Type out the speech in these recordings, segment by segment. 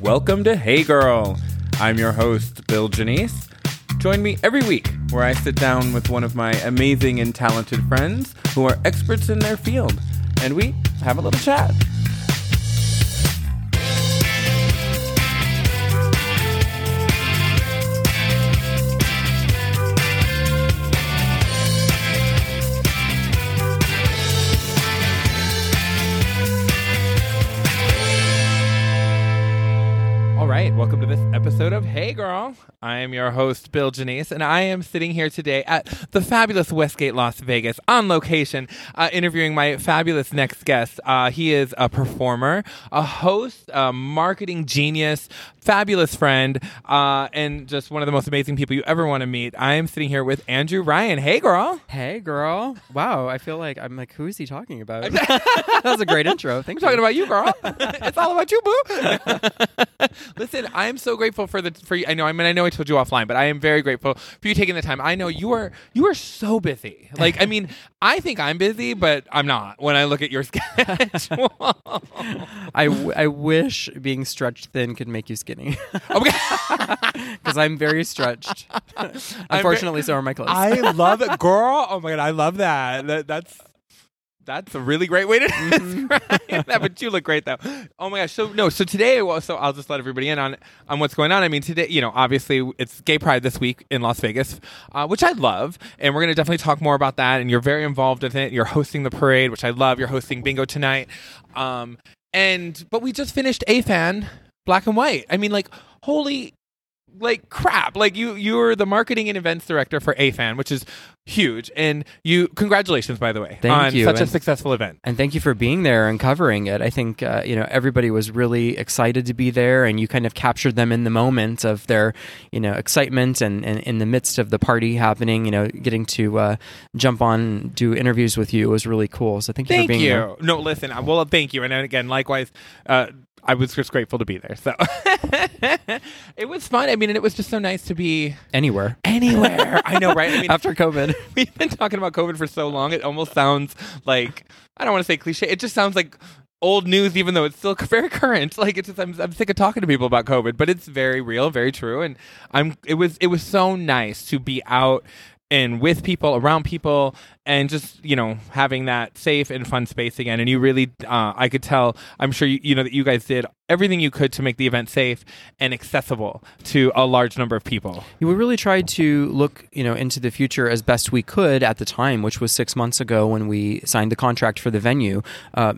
Welcome to Hey Girl. I'm your host, Bill Janice. Join me every week where I sit down with one of my amazing and talented friends who are experts in their field, and we have a little chat. Welcome to this episode of Hey Girl. I am your host, Bill Janice, and I am sitting here today at the fabulous Westgate, Las Vegas, on location, uh, interviewing my fabulous next guest. Uh, he is a performer, a host, a marketing genius, fabulous friend, uh, and just one of the most amazing people you ever want to meet. I am sitting here with Andrew Ryan. Hey, girl. Hey, girl. Wow, I feel like I'm like, who is he talking about? that was a great intro. Thank I'm you. talking about you, girl. it's all about you, boo. Listen, I am so grateful for the for you. I know. I mean, I know I told you offline, but I am very grateful for you taking the time. I know you are you are so busy. Like, I mean, I think I'm busy, but I'm not when I look at your schedule. I, w- I wish being stretched thin could make you skinny oh okay. because I'm very stretched. Unfortunately, so are my clothes. I love it, girl. Oh my god, I love that. that that's that's a really great way to describe that. But you look great though. Oh my gosh. So no. So today, well, so I'll just let everybody in on on what's going on. I mean, today, you know, obviously it's Gay Pride this week in Las Vegas, uh, which I love, and we're gonna definitely talk more about that. And you're very involved in it. You're hosting the parade, which I love. You're hosting bingo tonight. Um, and but we just finished AFAN Black and White. I mean, like, holy like crap like you you're the marketing and events director for afan which is huge and you congratulations by the way Thank on you, such a successful event and thank you for being there and covering it. I think uh, you know everybody was really excited to be there, and you kind of captured them in the moment of their you know excitement and, and in the midst of the party happening. You know, getting to uh, jump on do interviews with you was really cool. So thank you for thank being you there. no listen I- well thank you and then again likewise uh I was just grateful to be there. So it was fun. I mean, and it was just so nice to be Anywhere anywhere. I know, right? I mean, after COVID. we've been talking about COVID for so long, it almost sounds like I don't want to say cliche. It just sounds like old news, even though it's still very current. Like it's just I'm, I'm sick of talking to people about COVID, but it's very real, very true, and I'm. It was it was so nice to be out and with people, around people, and just you know having that safe and fun space again. And you really, uh, I could tell. I'm sure you, you know that you guys did everything you could to make the event safe and accessible to a large number of people. We really tried to look, you know, into the future as best we could at the time, which was six months ago when we signed the contract for the venue. Uh,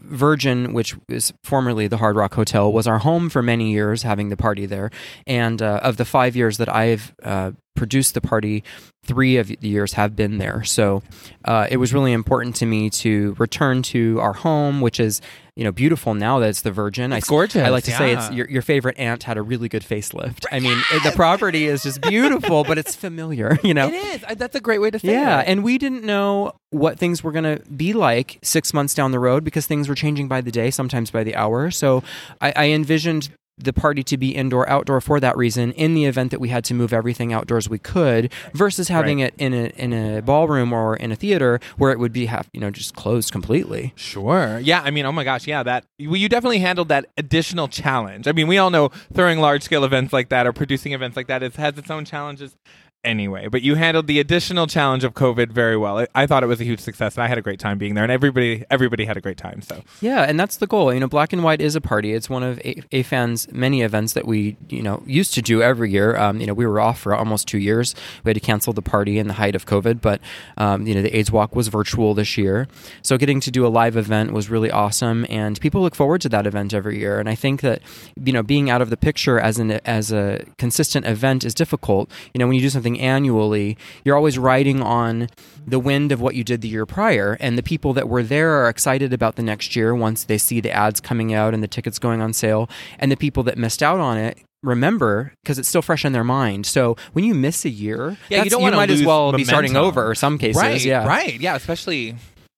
Virgin, which is formerly the Hard Rock Hotel, was our home for many years, having the party there. And uh, of the five years that I've uh, produced the party, three of the years have been there. So uh, it was really important to me to return to our home, which is you know beautiful now that it's the Virgin. It's I, gorgeous, I like to say it's your, your favorite aunt had a really good facelift. I mean, the property is just beautiful, but it's familiar. You know, It is. That's a great way to say yeah, it. and we didn't know what things were going to be like six months down the road because things were changing by the day, sometimes by the hour. So I, I envisioned the party to be indoor outdoor for that reason in the event that we had to move everything outdoors we could versus having Right. it in a in a ballroom or in a theater where it would be half you know just closed completely Sure. Yeah. I mean, oh my gosh. Yeah. That you definitely handled that additional challenge. I mean, we all know throwing large scale events like that or producing events like that is, has its own challenges anyway. But you handled the additional challenge of COVID very well. I, I thought it was a huge success, and I had a great time being there, and everybody everybody had a great time. So Yeah, and that's the goal. You know, Black and White is a party. It's one of A- AFAN's many events that we, you know, used to do every year. Um, you know, we were off for almost two years. We had to cancel the party in the height of COVID, but um, you know, the AIDS Walk was virtual this year. So getting to do a live event was really awesome, and people look forward to that event every year. And I think that you know, being out of the picture as an as a consistent event is difficult. You know, when you do something annually, you're always riding on the wind of what you did the year prior, and the people that were there are excited about the next year once they see the ads coming out and the tickets going on sale, and the people that missed out on it remember because it's still fresh in their mind. So when you miss a year, Yeah, you don't wanna might as well be starting momentum. over. Some cases, right, yeah, right, yeah, especially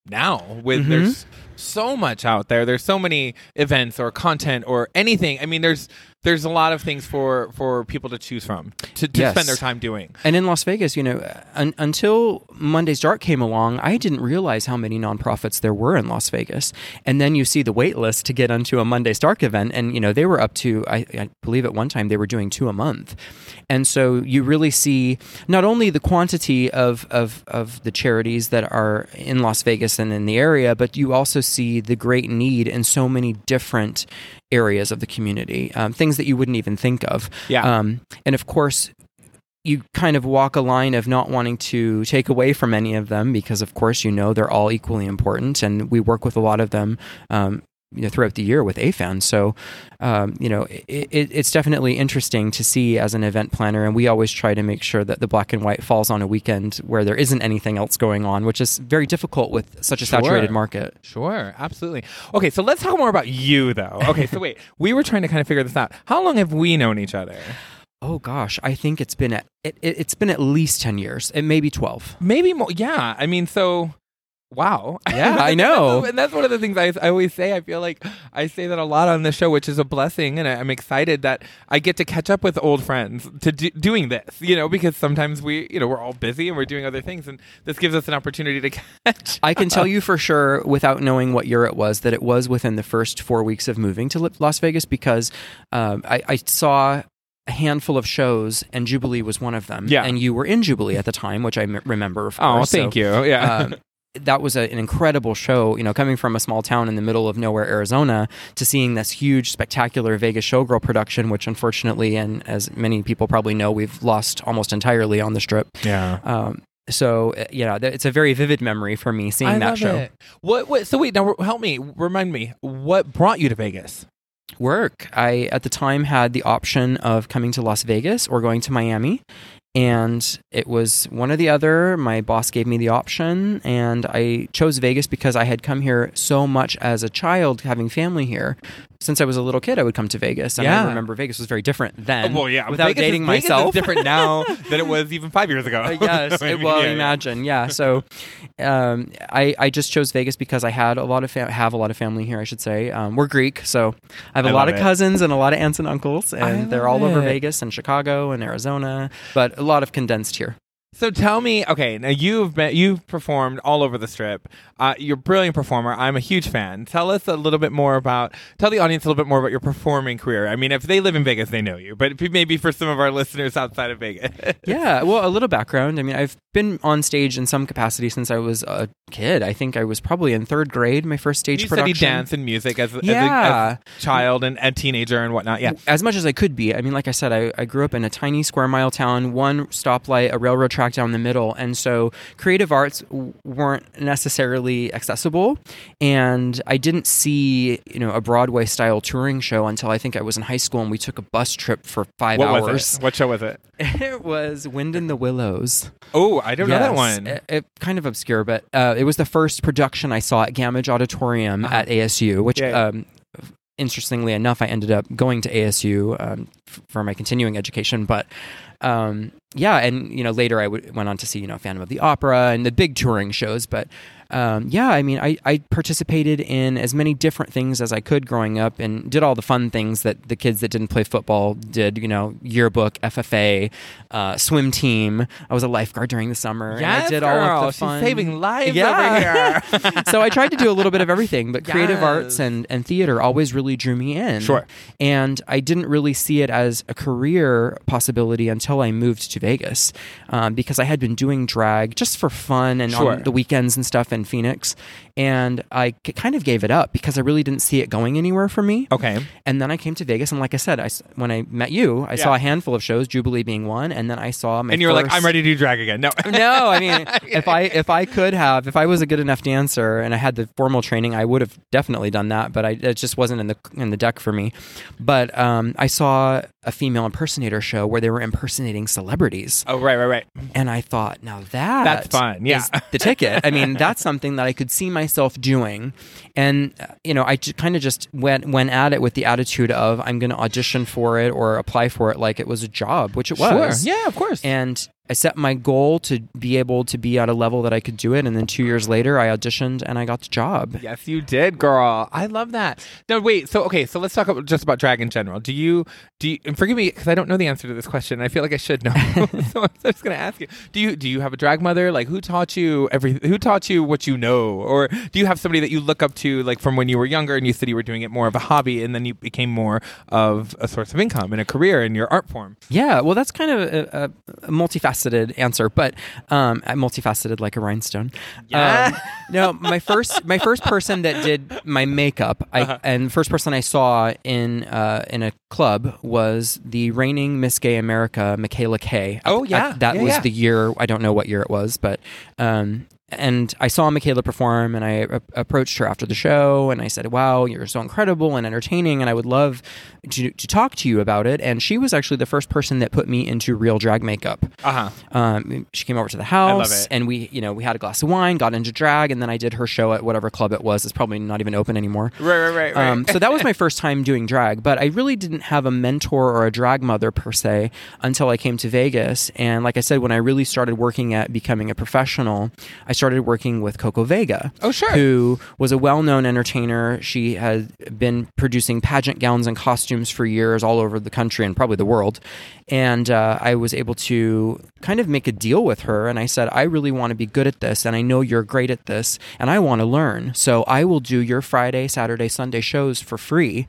now with Mhm. there's so much out there. There's so many events or content or anything. I mean, there's there's a lot of things for for people to choose from to, to Yes. spend their time doing. And in Las Vegas, you know, un- until Monday's Dark came along, I didn't realize how many nonprofits there were in Las Vegas. And then you see the wait list to get onto a Monday's Dark event, and you know they were up to, I, I believe, at one time they were doing two a month. And so you really see not only the quantity of of of the charities that are in Las Vegas and in the area, but you also see the great need in so many different areas of the community, um, things that you wouldn't even think of. Yeah. Um, and of course, you kind of walk a line of not wanting to take away from any of them because, of course, you know they're all equally important, and we work with a lot of them. Um, you know, throughout the year with AFAN. So, um, you know, it, it, it's definitely interesting to see as an event planner. And we always try to make sure that the black and white falls on a weekend where there isn't anything else going on, which is very difficult with such a Sure. saturated market. Sure, absolutely. Okay, so let's talk more about you, though. Okay, so wait, we were trying to kind of figure this out. How long have we known each other? Oh gosh, I think it's been at it, it's been at least ten years. It may be twelve. Maybe more. Yeah, I mean, so wow. Yeah, I know. and that's one of the things I, I always say. I feel like I say that a lot on the show, which is a blessing, and I, I'm excited that I get to catch up with old friends to do, doing this. You know, because sometimes we, you know, we're all busy and we're doing other things, and this gives us an opportunity to catch. I can tell you for sure, without knowing what year it was, that it was within the first four weeks of moving to Las Vegas because um, I, I saw a handful of shows, and Jubilee was one of them. Yeah. and you were in Jubilee at the time, which I m- remember. Of Oh, thank So, you. Yeah. um, that was a, an incredible show. You know, coming from a small town in the middle of nowhere, Arizona, to seeing this huge, spectacular Vegas showgirl production, which unfortunately, and as many people probably know, we've lost almost entirely on the strip. yeah. Um, so uh, you know, it's a very vivid memory for me seeing I that love show. it. What, what? So wait, now help me. Remind me. What brought you to Vegas? Work. I at the time had the option of coming to Las Vegas or going to Miami. And it was one or the other. My boss gave me the option, and I chose Vegas because I had come here so much as a child, having family here. Since I was a little kid, I would come to Vegas, and Yeah. I remember Vegas was very different then. well, yeah. without Vegas dating is, Vegas myself, is different now than it was even five years ago. Uh, yes, it, well, yeah, yeah. imagine, yeah. So, um, I I just chose Vegas because I had a lot of fam- have a lot of family here. I should say um, we're Greek, so I have a I lot of it. cousins and a lot of aunts and uncles, and they're all love over. Vegas and Chicago and Arizona, but a lot of condensed here. So tell me, okay, now you've been you've performed all over the strip. Uh, you're a brilliant performer. I'm a huge fan. Tell us a little bit more about. Tell the audience a little bit more about your performing career. I mean, if they live in Vegas, they know you, but maybe for some of our listeners outside of Vegas. Yeah, well, a little background. I mean, I've been on stage in some capacity since I was a kid. I think I was probably in third grade, my first stage you production. studied dance and music as, as, a, as a child and, and teenager and whatnot. Yeah. as much as I could be. I mean, like I said, I, I grew up in a tiny square mile town, one stoplight, a railroad track down the middle. And so creative arts w- weren't necessarily accessible. And I didn't see, you know, a Broadway style touring show until I think I was in high school and we took a bus trip for five What hours. What show was it? it was Wind in the Willows. Oh, I don't know that one. It, it- kind of obscure, but uh, it was the first production I saw at Gammage Auditorium Uh-huh. at ASU, which, Yeah. um, interestingly enough, I ended up going to ASU um, f- for my continuing education. But um, yeah, and you know later I w- went on to see you know Phantom of the Opera and the big touring shows, but. Um, yeah, I mean, I, I participated in as many different things as I could growing up and did all the fun things that the kids that didn't play football did, you know, yearbook, FFA, uh, swim team. I was a lifeguard during the summer. and I Yes, did all of girl. the She's saving lives Yeah. over here. so I tried to do a little bit of everything, but creative arts and, and theater always really drew me in. Sure. And I didn't really see it as a career possibility until I moved to Vegas um, because I had been doing drag just for fun and Sure. on the weekends and stuff Phoenix. And I k- kind of gave it up because I really didn't see it going anywhere for me. okay. And then I came to Vegas, and like I said, I s when I met you, I saw a handful of shows, Jubilee being one, and then I saw my And you were like, first- I'm ready to do drag again. No. no, I mean, if I if I could have, if I was a good enough dancer and I had the formal training, I would have definitely done that. But I, it just wasn't in the in the deck for me. But um, I saw a female impersonator show where they were impersonating celebrities, Oh, right, right, right. and I thought, now that That's fun, yeah. is the ticket. I mean, that's something that I could see myself doing, and uh, you know, I kind of just went went at it with the attitude of I'm going to audition for it or apply for it like it was a job, which it was. Sure. Yeah, of course. And I set my goal to be able to be at a level that I could do it, and then two years later, I auditioned and I got the job. Yes, you did, girl. I love that. Now, wait. So, okay. So let's talk about, just about drag in general. Do you do? You, and forgive me because I don't know the answer to this question. I feel like I should know. so I'm just going to ask you. Do you do you have a drag mother? Like, who taught you every? Who taught you what you know? Or do you have somebody that you look up to, like from when you were younger, and you said you were doing it more of a hobby, and then you became more of a source of income and a career in your art form? Yeah, well, that's kind of a, a, a multifaceted answer, but um, multifaceted like a rhinestone. Yeah. Um, no, my first my first person that did my makeup, I, Uh-huh. and first person I saw in uh, in a club was the reigning Miss Gay America, Michaela Kay. Oh, I- yeah. that Yeah, was yeah. the year. I don't know what year it was, but. Um, and I saw Michaela perform, and I a- approached her after the show, and I said, "Wow, you're so incredible and entertaining, and I would love to, to talk to you about it." And she was actually the first person that put me into real drag makeup. Uh huh. Um, she came over to the house, and we, you know, we had a glass of wine, got into drag, and then I did her show at whatever club it was. It's probably not even open anymore. Right, right, right, right. Um, so that was my first time doing drag, but I really didn't have a mentor or a drag mother per se until I came to Vegas. And like I said, when I really started working at becoming a professional, I started working with Coco Vega. Oh, sure. Who was a well known entertainer. She had been producing pageant gowns and costumes for years all over the country and probably the world. And uh, I was able to kind of make a deal with her. And I said, I really want to be good at this. And I know you're great at this. And I want to learn. So I will do your Friday, Saturday, Sunday shows for free.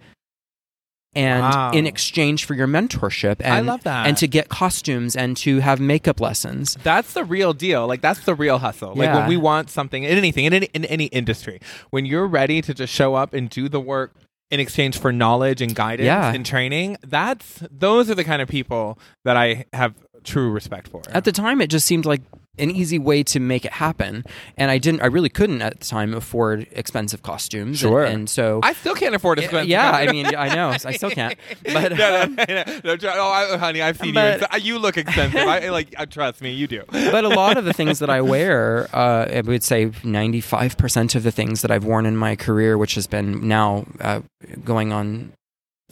And Wow. in exchange for your mentorship, and, I love that. and to get costumes and to have makeup lessons. That's the real deal. Like that's the real hustle. Like when we want something in anything in any, in any industry, when you're ready to just show up and do the work in exchange for knowledge and guidance Yeah. and training, that's those are the kind of people that I have true respect for. At the time, it just seemed like an easy way to make it happen, and I didn't. I really couldn't at the time afford expensive costumes. Sure. and, and so I still can't afford to spend. yeah, I mean, I know, I still can't. But no, um, no, no, no, no, oh, I, honey, I've seen But- you. You look expensive. I like. Uh, trust me, you do. but a lot of the things that I wear, uh, I would say ninety five percent of the things that I've worn in my career, which has been now uh, going on.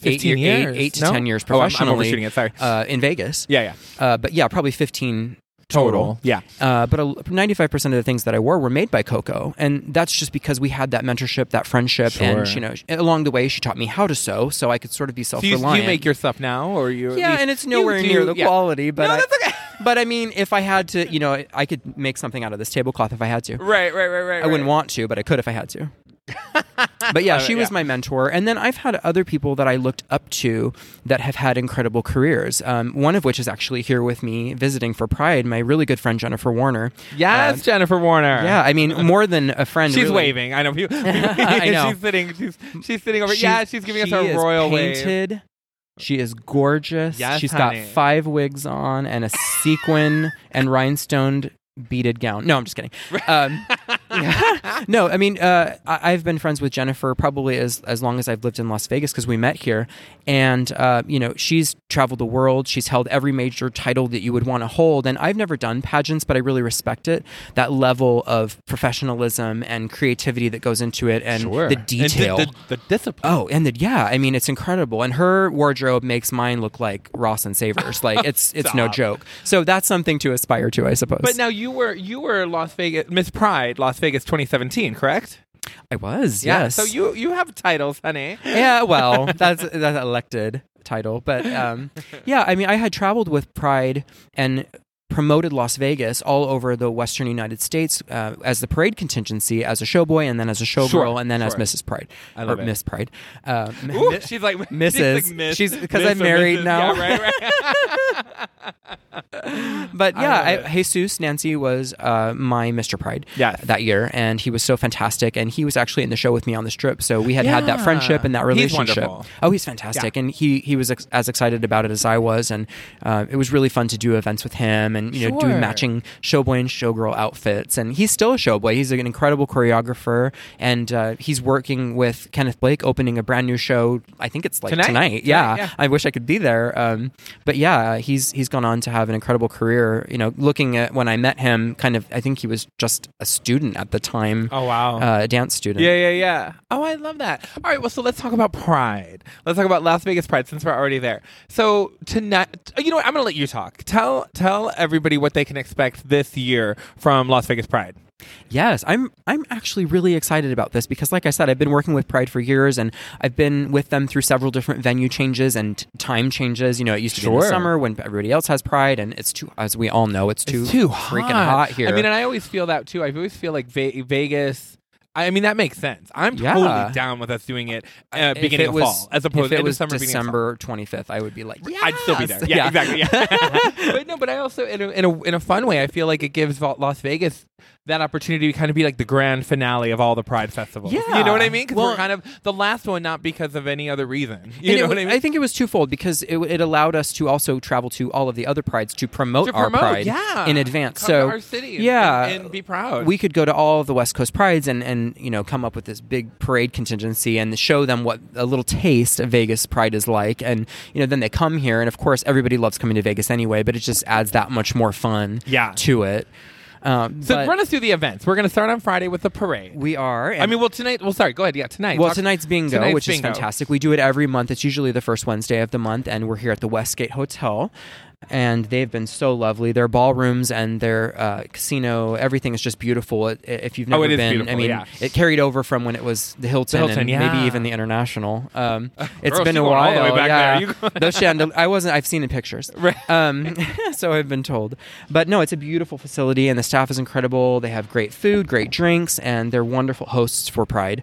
15 eight- years, eight to no? ten years Oh, I'm- I'm professionally overshooting it, sorry. uh, in Vegas. Yeah, yeah. Uh, but yeah, probably fifteen total. Yeah. Uh, but ninety-five percent of the things that I wore were made by Coco, and that's just because we had that mentorship, that friendship, and you know, along the way, she taught me how to sew, so I could sort of be self-reliant. you make your stuff now, or you? yeah, and it's nowhere do- near the yeah. quality, but No, I, okay. but I mean, if I had to, you know, I could make something out of this tablecloth if I had to. Right, right, right, right. I wouldn't right. want to, but I could if I had to. but yeah, she was yeah. my mentor. And then I've had other people that I looked up to that have had incredible careers. Um, one of which is actually here with me visiting for Pride, my really good friend Jennifer Warner. Yes, Uh, Jennifer Warner. Yeah, I mean, more than a friend. She's really. waving. I know. I know. She's sitting. She's she's sitting over. She- yeah, she's giving us she a is royal wave. She is gorgeous. Yes, She's honey. got five wigs on and a sequin and rhinestoned beaded gown. No, I'm just kidding. Um, yeah. No, I mean, uh, I- I've been friends with Jennifer probably as as long as I've lived in Las Vegas because we met here, and uh, you know, she's traveled the world. She's held every major title that you would want to hold, and I've never done pageants, but I really respect it. That level of professionalism and creativity that goes into it, and Sure. the And detail. the, the, the discipline. Oh, and the, yeah, I mean it's incredible, and her wardrobe makes mine look like Ross and Savers. Like it's it's no joke. So that's something to aspire to, I suppose. But now you were you were Las Vegas Miss Pride Las Vegas 2017, correct? I was Yeah. yes. So you you have titles, honey. yeah, well, that's that's an elected title, but um, yeah, I mean, I had traveled with Pride and promoted Las Vegas all over the Western United States uh, as the parade contingency, as a showboy, and then as a showgirl, Sure, and then as. Mrs. Pride I love or it. Miss Pride. Uh, Ooh, mi- she's like Mrs. She's, like She's- 'cause miss I'm married Mrs. now. Yeah, right, right. but yeah, I it. Jesus Nancy was uh, my Mr. Pride Yes. that year, and he was so fantastic. And he was actually in the show with me on the strip, so we had had that friendship and that relationship. wonderful. Oh, he's fantastic, and he he was ex- as excited about it as I was, and uh, it was really fun to do events with him and you know Sure. do matching showboy and showgirl outfits. And he's still a showboy. He's an incredible choreographer, and uh, he's working with Kenneth Blake opening a brand new show. I think it's like Tonight. tonight. Yeah. yeah. I wish I could be there. Um, but yeah, he's he's gone on to have an incredible career. You know, looking at when I met him, kind of, I think he was just a student at the time, Oh wow. uh, a dance student. Yeah, yeah, yeah. Oh, I love that. All right, well, so let's talk about Pride. Let's talk about Las Vegas Pride since we're already there. So tonight, you know what? I'm going to let you talk. Tell tell everybody what they can expect this year from Las Vegas Pride. Yes, I'm I'm actually really excited about this because like I said I've been working with Pride for years and I've been with them through several different venue changes and time changes. You know, it used to be in the summer when everybody else has Pride and it's too as we all know it's too, It's too freaking hot here. I mean, and I always feel that too. I always feel like Ve- Vegas. I mean, that makes sense. I'm Yeah. totally down with us doing it uh, beginning it of was- fall, as opposed if it end was summer, beginning of fall. December 25th, I would be like, I'd still be there. yes. Yeah, exactly. Yeah. but no, but I also, in a, in a in a fun way, I feel like it gives Las Vegas that opportunity to kind of be like the grand finale of all the Pride festivals. Yeah. you know what I mean? Because Well- we're kind of the last one, not because of any other reason. You know it, what I mean? I think it was twofold because it, it allowed us to also travel to all of the other prides to promote, to our pride yeah, in advance. Come so our city, and, yeah, and, and be proud. we could go to all of the West Coast prides and and you know come up with this big parade contingency and show them what a little taste of Vegas Pride is like, and you know then they come here, and of course everybody loves coming to Vegas anyway, but it just adds that much more fun Yeah. to it. Um, so run us through the events. We're going to start on Friday with the parade. we are. I mean, well, tonight. Well, sorry. Go ahead. Yeah, tonight. Well, Talk- tonight's bingo, tonight's which is fantastic. We do it every month. It's usually the first Wednesday of the month, and we're here at the Westgate Hotel. And they've been so lovely. Their ballrooms and their uh, casino, everything is just beautiful. It, if you've never Oh, it is been, I mean, yeah. it carried over from when it was the Hilton, Hilton, and yeah. maybe even the International. Um, it's Girl, been a while. the way back yeah. there. Those chandel- I wasn't. I've seen in pictures. Right. Um, so I've been told. But no, it's a beautiful facility, and the staff is incredible. They have great food, great drinks, and they're wonderful hosts for Pride.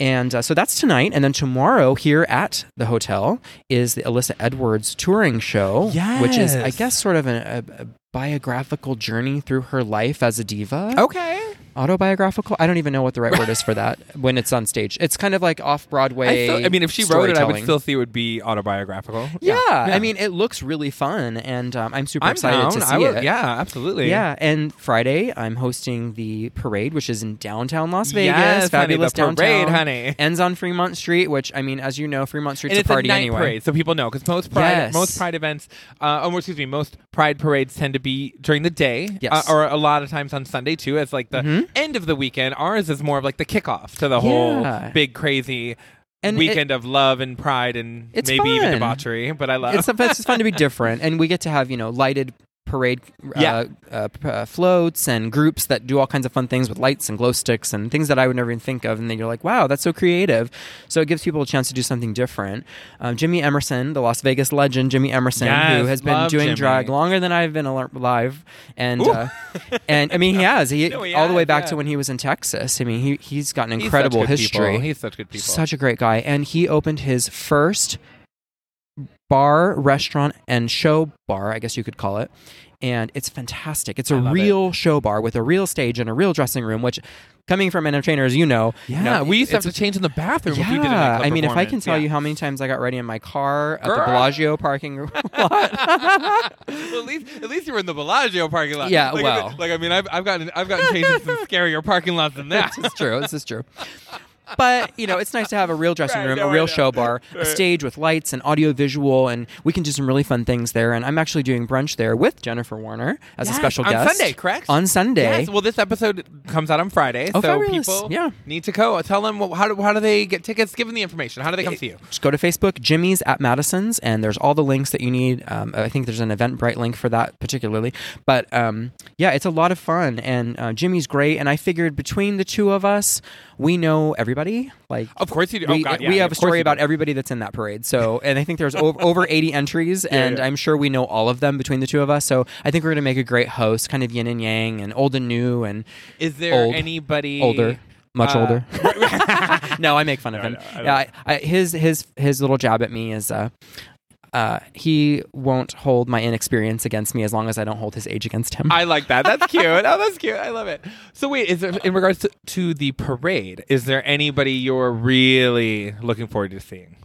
And uh, so that's tonight. And then tomorrow, here at the hotel, is the Alyssa Edwards touring show, which is, I guess, sort of a, a, a biographical journey through her life as a diva. Okay. Autobiographical? I don't even know what the right word is for that when it's on stage. It's kind of like off I, Broadway. I mean, if she wrote it, I would still see it would be autobiographical. Yeah, I mean, it looks really fun, and um, I'm super I'm excited down. to see would, it. Yeah, absolutely. Yeah, and Friday I'm hosting the parade, which is in downtown Las Vegas. Yes, honey, fabulous the parade, downtown. honey. Ends on Fremont Street, which I mean, as you know, Fremont Street's and a party a anyway. parade, so people know because most pride Yes. most pride events, uh, oh, excuse me, most pride parades tend to be during the day, Yes. uh, or a lot of times on Sunday too, as like the Mhm. End of the weekend. Ours is more of like the kickoff to the Yeah. whole big crazy And weekend of love and pride and It's maybe even fun. debauchery. But I love It's, it's just fun to be different, and we get to have you know lighted parade uh, Yeah. uh, uh, floats and groups that do all kinds of fun things with lights and glow sticks and things that I would never even think of. And then you're like, wow, that's so creative. So it gives people a chance to do something different. Um, Jimmy Emerson, the Las Vegas legend, Jimmy Emerson, Yes, who has been doing Jimmy. drag longer than I've been alive, and uh, and I mean he has he, No, he all the way back yeah. to when he was in Texas. I mean he he's got an incredible good history. People. He's such good people. Such a great guy. And he opened his first bar, restaurant, and show bar, I guess you could call it. And it's fantastic. It's a real show bar with a real stage and a real dressing room, which coming from an entertainer, as you know, yeah, you know, we used to have to change in the bathroom if we did a yeah, I mean, if I can tell Yeah. you how many times I got ready in my car at the Girl. Bellagio parking lot, well, at least at least you were in the Bellagio parking lot. Yeah, like, well. like I mean, I've, I've gotten I've gotten changed in some scarier parking lots than that. this is true. This is true. But you know, it's nice to have a real dressing Right, room, no, a real show bar, a stage with lights and audio visual, and we can do some really fun things there. And I'm actually doing brunch there with Jennifer Warner as a Yes, special on guest Sunday, correct? On Sunday. Yes. Well, this episode comes out on Friday, Oh, so fabulous. people Yeah. need to go. Tell them well, how do how do they get tickets? Give them the information. How do they come to you? Just go to Facebook, Jimmy's at Madison's, and there's all the links that you need. Um, I think there's an Eventbrite link for that particularly. But um, yeah, it's a lot of fun, and uh, Jimmy's great. And I figured between the two of us, we know everybody. Like, Of course you do. we, oh God, yeah, we have a story about everybody that's in that parade. So, and I think there's over, over 80 entries, and yeah. I'm sure we know all of them between the two of us. So, I think we're going to make a great host, kind of yin and yang, and old and new, and Is there old, anybody older, much uh, older. no, I make fun of No, him. no, I yeah, I, I, his his his little jab at me is. Uh, uh, he won't hold my inexperience against me as long as I don't hold his age against him. I like that. That's cute. Oh, that's cute. I love it. So wait, is there in regards to, to the parade? Is there anybody you're really looking forward to seeing?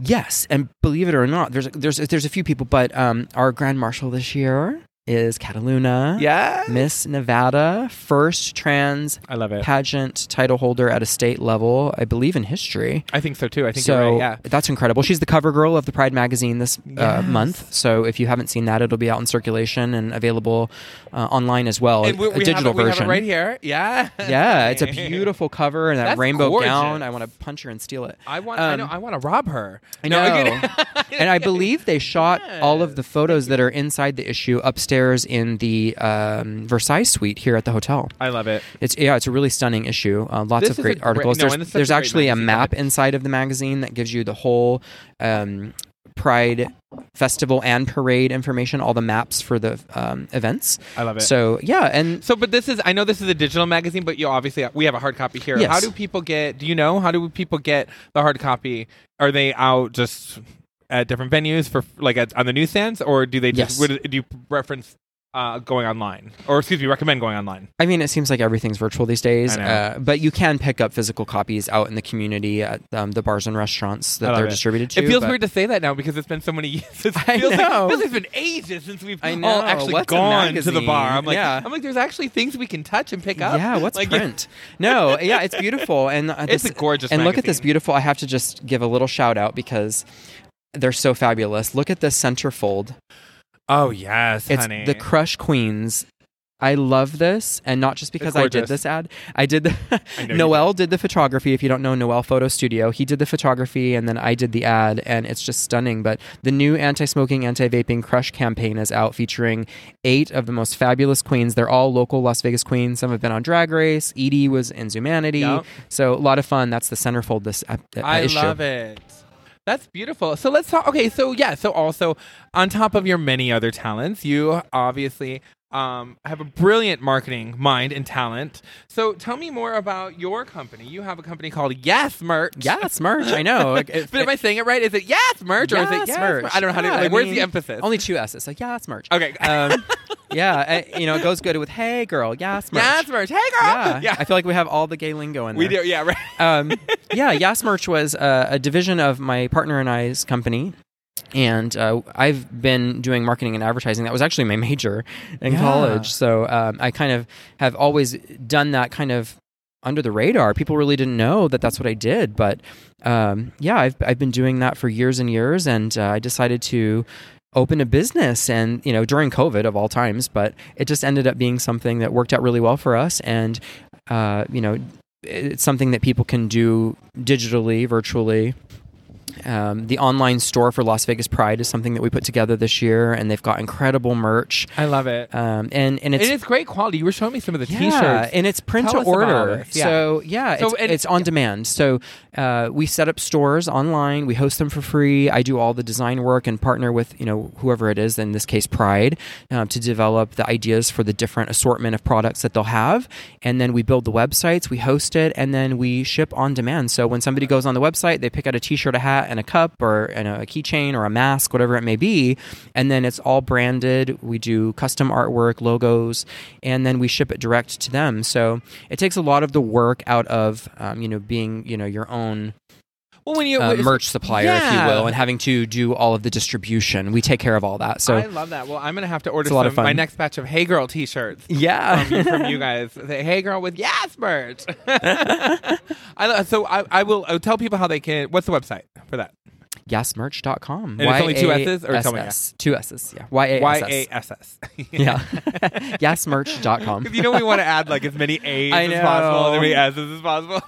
Yes, and believe it or not, there's there's there's a few people, but um, our grand marshal this year is Kataluna. Yeah, Miss Nevada, first trans I love it. pageant title holder at a state level, I believe in history. I think so too. I think so right. Yeah. that's incredible. She's the cover girl of the Pride magazine this uh, month. So if you haven't seen that, it'll be out in circulation and available uh, online as well. And we, a we digital have it, we version. have it right here. Yeah. Yeah, it's a beautiful cover and that That's rainbow gorgeous. gown. I want to punch her and steal it. I want. I Um, know. I want to rob her. I No, know. I'm and I believe they shot all of the photos that are inside the issue upstairs upstairs in the um, Versailles suite here at the hotel. I love it. It's yeah, it's a really stunning issue. Uh, lots This of great great- articles. no, there's such a great actually a map inside of the magazine that gives you the whole um, Pride festival and parade information, all the maps for the um, events. I love it. So yeah, and So, but this is, I know this is a digital magazine, but you obviously, we have a hard copy here. Yes. How do people get, do you know, how do people get the hard copy? Are they out just at different venues for, like, at, on the newsstands, or do they just, Yes. would, do you reference uh, going online? Or, excuse me, recommend going online? I mean, it seems like everything's virtual these days. Uh, but you can pick up physical copies out in the community at um, the bars and restaurants that they're it. distributed to. It feels but- weird to say that now because it's been so many years. It I feels, Like, know. it feels like it's been ages since we've I all actually What's gone to the bar. I'm like, Yeah. I'm like, there's actually things we can touch and pick up. Yeah, what's like, print? no, yeah, it's beautiful, and uh, It's this- a gorgeous And look at this beautiful. I have to just give a little shout out because they're so fabulous. Look at this centerfold. Oh yes, It's honey. the Crush Queens. I love this, and not just because I did this ad. I did the I Noel did the photography. If you don't know Noel Photo Studio, he did the photography, and then I did the ad, and it's just stunning. But the new anti-smoking, anti-vaping Crush campaign is out, featuring eight of the most fabulous queens. They're all local Las Vegas queens. Some have been on Drag Race. Edie was in Zumanity, Yep. so a lot of fun. That's the centerfold. This uh, I issue. love it. That's beautiful. So let's talk. Okay, so yeah, so also on top of your many other talents, you obviously um, have a brilliant marketing mind and talent. So tell me more about your company. You have a company called Yes Merch. Yes, merch. I know. It- it- but am I saying it right? Is it Yes Merch or is it Yes, Yes merch. I don't know how to. Like, I where's mean, the emphasis? Only two S's. Like, yeah, it's merch. okay. Um, yeah, I, you know, it goes good with "Hey, girl." Yes, merch. Yes Merch. Hey girl. Yeah. I feel like we have all the gay lingo in there. we do. Yeah. Right. um, yeah, Yas Merch was uh, a division of my partner and I's company. And uh, I've been doing marketing and advertising. That was actually my major in Yeah. college. So um, I kind of have always done that kind of under the radar. People really didn't know that that's what I did. But um, yeah, I've, I've been doing that for years and years. And uh, I decided to open a business and you know during covid of all times but it just ended up being something that worked out really well for us and uh, you know it's something that people can do digitally, virtually. Um, the online store for Las Vegas Pride is something that we put together this year, and they've got incredible merch. I love it. Um, and and it's and it's great quality. You were showing me some of the yeah, T-shirts. and it's print Tell to order. Yeah. So yeah, So, it's, it's on demand. So uh, we set up stores online. We host them for free. I do all the design work and partner with you know whoever it is. In this case, Pride, um, to develop the ideas for the different assortment of products that they'll have. And then we build the websites. We host it, and then we ship on demand. So when somebody goes on the website, they pick out a T-shirt, a hat, and a cup, or a keychain, or a mask, whatever it may be, and then it's all branded. We do custom artwork, logos, and then we ship it direct to them. So it takes a lot of the work out of um, you know being you know your own well, when you uh, merch supplier, if you will, and having to do all of the distribution. We take care of all that. So I love that. Well, I'm gonna have to order some of my next batch of Hey Girl T-shirts. yeah, from you, from you guys. Say, hey girl with yes merch. I so I, I will I'll tell people how they can. What's the website for that? yasmerch.com. And it's only two S's, or tell me Y-A-S-S. Two S's. Yeah. Y A Y S A S. S S. Yeah. yasmerch.com. Because you know we want to add like as many A's I as possible, and as many S's as possible.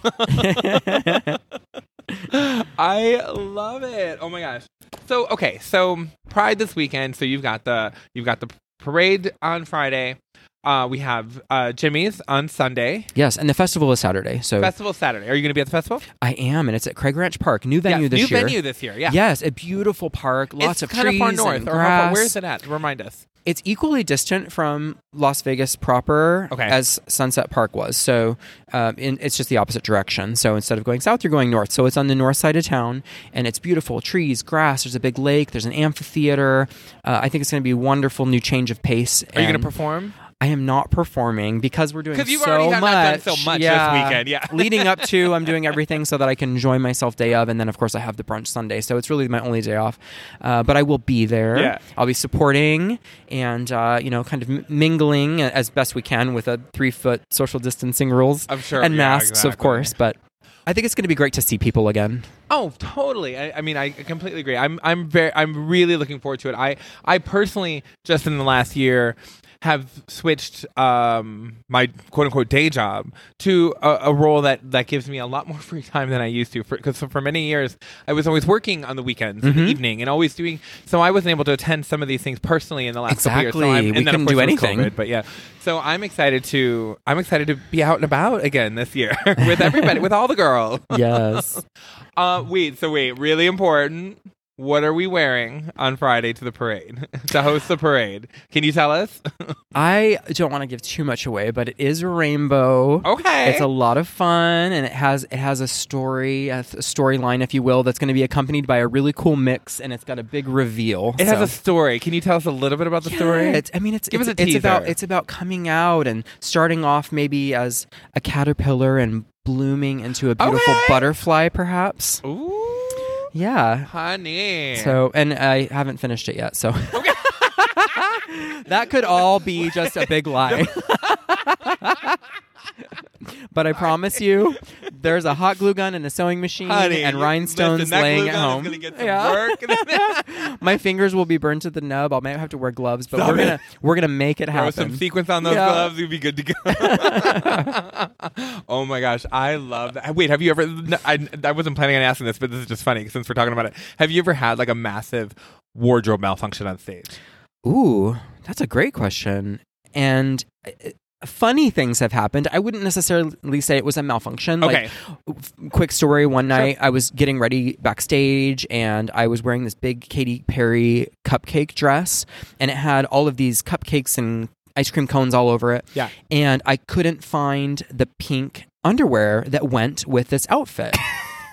I love it. Oh my gosh. So okay, so Pride this weekend. So you've got the you've got the parade on Friday. Uh, we have uh, Jimmy's on Sunday. yes, and the festival is Saturday. So Festival Saturday. Are you going to be at the festival? I am, and it's at Craig Ranch Park, new venue Yes, this new year. New venue this year. Yeah. Yes, a beautiful park, lots it's of kind trees of far north. and how far, grass. where is it at? Remind us. It's equally distant from Las Vegas proper Okay. as Sunset Park was. So um, in, it's just the opposite direction. So instead of going south, you're going north. So it's on the north side of town, and it's beautiful trees, grass. There's a big lake. There's an amphitheater. Uh, I think it's going to be a wonderful new change of pace. Are you going to perform? I am not performing because we're doing 'Cause you've so already have much. not done so much this yeah. weekend, yeah. Leading up to, I'm doing everything so that I can enjoy myself day of, and then of course I have the brunch Sunday. So it's really my only day off. Uh, but I will be there. Yeah. I'll be supporting and uh, you know kind of mingling as best we can with a three foot social distancing rules I'm sure. and yeah, masks, of course. But I think it's going to be great to see people again. Oh, totally. I, I mean, I completely agree. I'm, I'm very, I'm really looking forward to it. I, I personally, just in the last year, have switched um, my quote unquote day job to a, a, role that, that gives me a lot more free time than I used to. Because for, for, many years, I was always working on the weekends, mm-hmm. in the evening, and always doing. So I wasn't able to attend some of these things personally in the last exactly. couple years. So we couldn't do anything. COVID, but yeah, so I'm excited to I'm excited to be out and about again this year with everybody, with all the girls. Yes. uh, wait. So wait, really important. What are we wearing on Friday to the parade to host the parade? Can you tell us? I don't want to give too much away, but it is a rainbow. Okay, it's a lot of fun, and it has it has a story, a storyline, if you will, that's going to be accompanied by a really cool mix, and it's got a big reveal. It so. has a story. Can you tell us a little bit about the yeah, story? It's, I mean, it's give it's, us a teaser. It's about it's about coming out and starting off maybe as a caterpillar and blooming into a beautiful okay. butterfly, perhaps. Ooh. Yeah. Honey. So, and I haven't finished it yet. So, that could all be just a big lie. but I promise you, there's a hot glue gun and a sewing machine Honey, and rhinestones listen, laying at home. get Yeah. work. My fingers will be burned to the nub. I might have to wear gloves, but Stop we're it. gonna we're gonna make it Throw happen. some sequence on those Yeah. gloves, you'd be good to go. oh my gosh, I love that. Wait, have you ever? no, I, I wasn't planning on asking this, but this is just funny since we're talking about it. Have you ever had like a massive wardrobe malfunction on stage? Ooh, that's a great question. And uh, funny things have happened. I wouldn't necessarily say it was a malfunction. Okay. Like, f- quick story one night, I was getting ready backstage and I was wearing this big Katy Perry cupcake dress, and it had all of these cupcakes and ice cream cones all over it. Yeah. And I couldn't find the pink underwear that went with this outfit.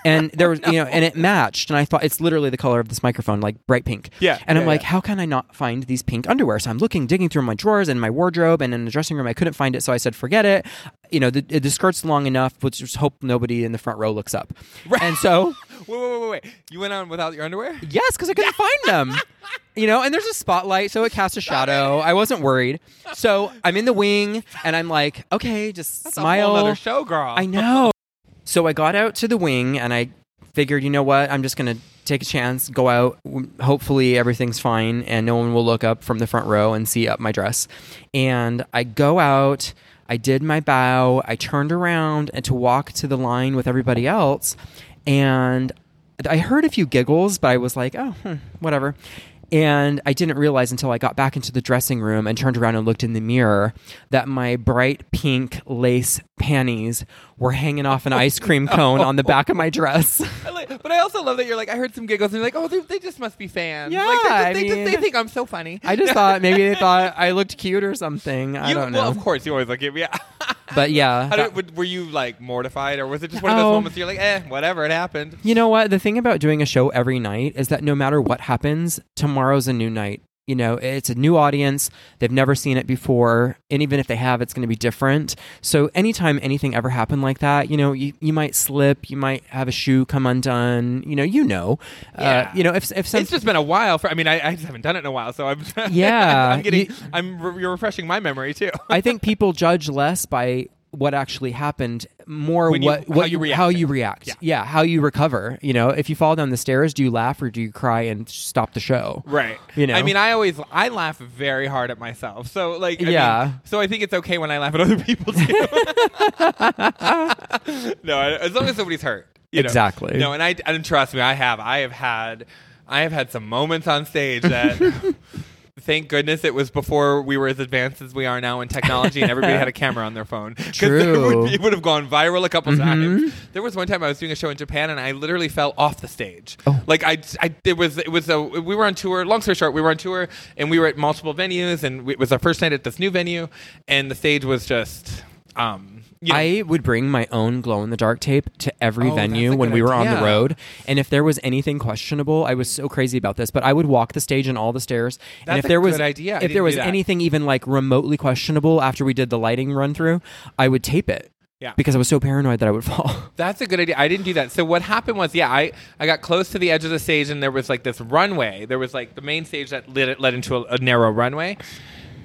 and there was, you know, and it matched. And I thought it's literally the color of this microphone, like bright pink. Yeah, And I'm yeah, like, yeah. how can I not find these pink underwear? So I'm looking, digging through my drawers and my wardrobe and in the dressing room. I couldn't find it. So I said, forget it. You know, the, the skirt's long enough. Let's just hope nobody in the front row looks up. Right. And so, Wait, wait, wait, wait, wait. You went on without your underwear? yes, because I couldn't find them. You know, and there's a spotlight, so it casts a shadow. I wasn't worried. So I'm in the wing and I'm like, okay, just That's smile. a whole other show, girl. I know. So I got out to the wing and I figured, you know what? I'm just going to take a chance, go out. Hopefully everything's fine and no one will look up from the front row and see up my dress. And I go out. I did my bow. I turned around and to walk to the line with everybody else. And I heard a few giggles, but I was like, oh, hmm, whatever. And I didn't realize until I got back into the dressing room and turned around and looked in the mirror that my bright pink lace panties were hanging off an ice cream cone on the back of my dress. I like- but I also love that you're like, I heard some giggles, and you're like, oh, they, they just must be fans. Yeah, like, they, just, I they, just- they think I'm so funny. I just thought maybe they thought I looked cute or something. I You- don't know. Well, of course, you always look it. Yeah. But yeah. How that- were you like mortified, or was it just one of those No. moments you're like, eh, whatever, it happened? You know what? The thing about doing a show every night is that no matter what happens, tomorrow's a new night. You know, it's a new audience. They've never seen it before. And even if they have, it's going to be different. So anytime anything ever happened like that, you know, you, you might slip, you might have a shoe come undone. You know, you know. Yeah. Uh, you know, if, if some, It's just been a while. For I mean, I, I just haven't done it in a while, so I'm. Yeah, I'm getting. you- I'm. re- You're refreshing my memory too. I think people judge less by what actually happened, more you- what, how what you react. how you react. Yeah. how you recover. You know, if you fall down the stairs, do you laugh or do you cry and stop the show? Right. You know? I mean, I always I laugh very hard at myself. So like, I Yeah. mean, so I think it's okay when I laugh at other people too. no, I- as long as nobody's hurt. you know. Exactly. No, and I and trust me, I have. I have had. I have had some moments on stage that. Thank goodness it was before we were as advanced as we are now in technology, and everybody had a camera on their phone. 'Cause It True. would, it would have gone viral a couple Mm-hmm. times. There was one time I was doing a show in Japan, and I literally fell off the stage. Oh. Like I, I, it was, it was a. We were on tour. Long story short, we were on tour, and we were at multiple venues, and we, it was our first night at this new venue, and the stage was just. Um, you know, I would bring my own glow in the dark tape to every Oh, venue when we were on the road. And if there was anything questionable, I was so crazy about this, but I would walk the stage and all the stairs. and if there was idea. If there was anything even like remotely questionable after we did the lighting run through, I would tape it. Yeah. Because I was so paranoid that I would fall. That's a good idea. I didn't do that. So what happened was, yeah, I, I got close to the edge of the stage, and there was like this runway. There was like the main stage that led, led into a, a narrow runway,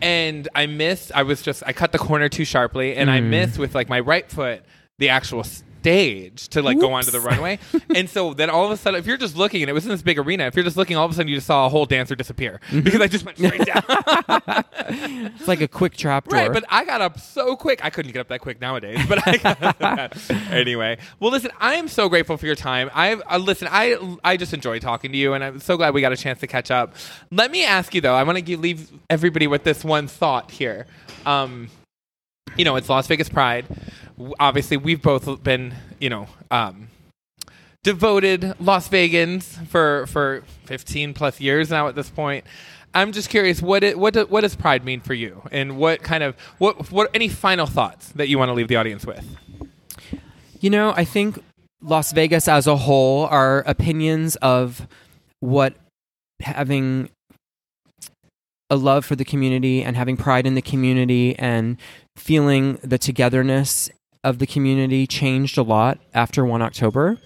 and I missed. I was just I cut the corner too sharply, and I Mm. missed with like my right foot the actual stage to like go onto the runway. and so then all of a sudden, if you're just looking, and it was in this big arena, if you're just looking, all of a sudden you just saw a whole dancer disappear Mm-hmm. because I just went straight down. It's like a quick trap door. Right, but I got up so quick. I couldn't get up that quick nowadays, but I got up that. anyway. Well, listen, I am so grateful for your time. I uh, listen. I I just enjoy talking to you, and I'm so glad we got a chance to catch up. Let me ask you though. I want to leave everybody with this one thought here. Um, you know, it's Las Vegas Pride. Obviously, we've both been, you know, um, devoted Las Vegans for for 15 plus years now at this point. I'm just curious what it, what do, what does pride mean for you and what kind of what what any final thoughts that you want to leave the audience with? You know, I think Las Vegas as a whole, our opinions of what having a love for the community and having pride in the community and feeling the togetherness of the community changed a lot after 1 October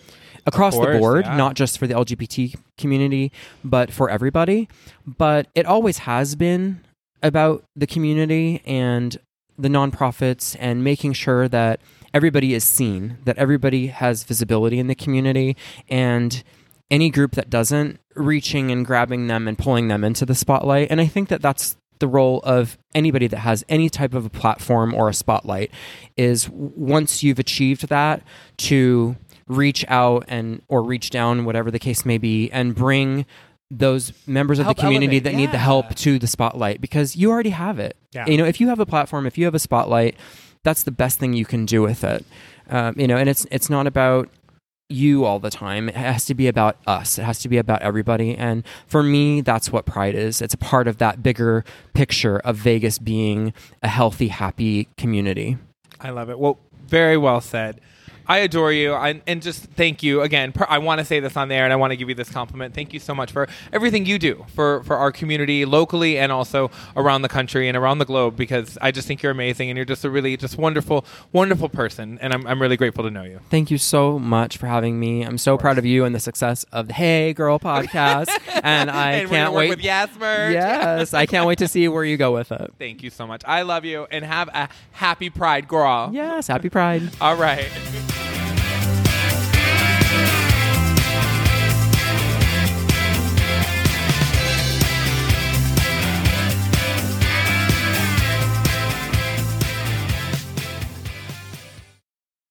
across course, the board, yeah. not just for the LGBT community, but for everybody. But it always has been about the community and the nonprofits and making sure that everybody is seen, that everybody has visibility in the community, and any group that doesn't, reaching and grabbing them and pulling them into the spotlight. And I think that that's the role of anybody that has any type of a platform or a spotlight is once you've achieved that to reach out and or reach down whatever the case may be and bring those members of Help the community elevate, that need the help to the spotlight because you already have it. Yeah. You know, if you have a platform, if you have a spotlight, that's the best thing you can do with it. Um, you know, and it's it's not about you all the time. It has to be about us. It has to be about everybody. And for me, that's what pride is. It's a part of that bigger picture of Vegas being a healthy, happy community. I love it. Well, very well said. I adore you, I, and just thank you again. Per, I want to say this on there, and I want to give you this compliment. Thank you so much for everything you do for for our community locally and also around the country and around the globe. Because I just think you're amazing, and you're just a really just wonderful, wonderful person, and I'm I'm really grateful to know you. Thank you so much for having me. I'm so proud of you and the success of the Hey Girl podcast. and I and can't wait. with Yasmer. yes, I can't wait to see where you go with it. Thank you so much. I love you, and have a happy Pride, girl. Yes, happy Pride. All right.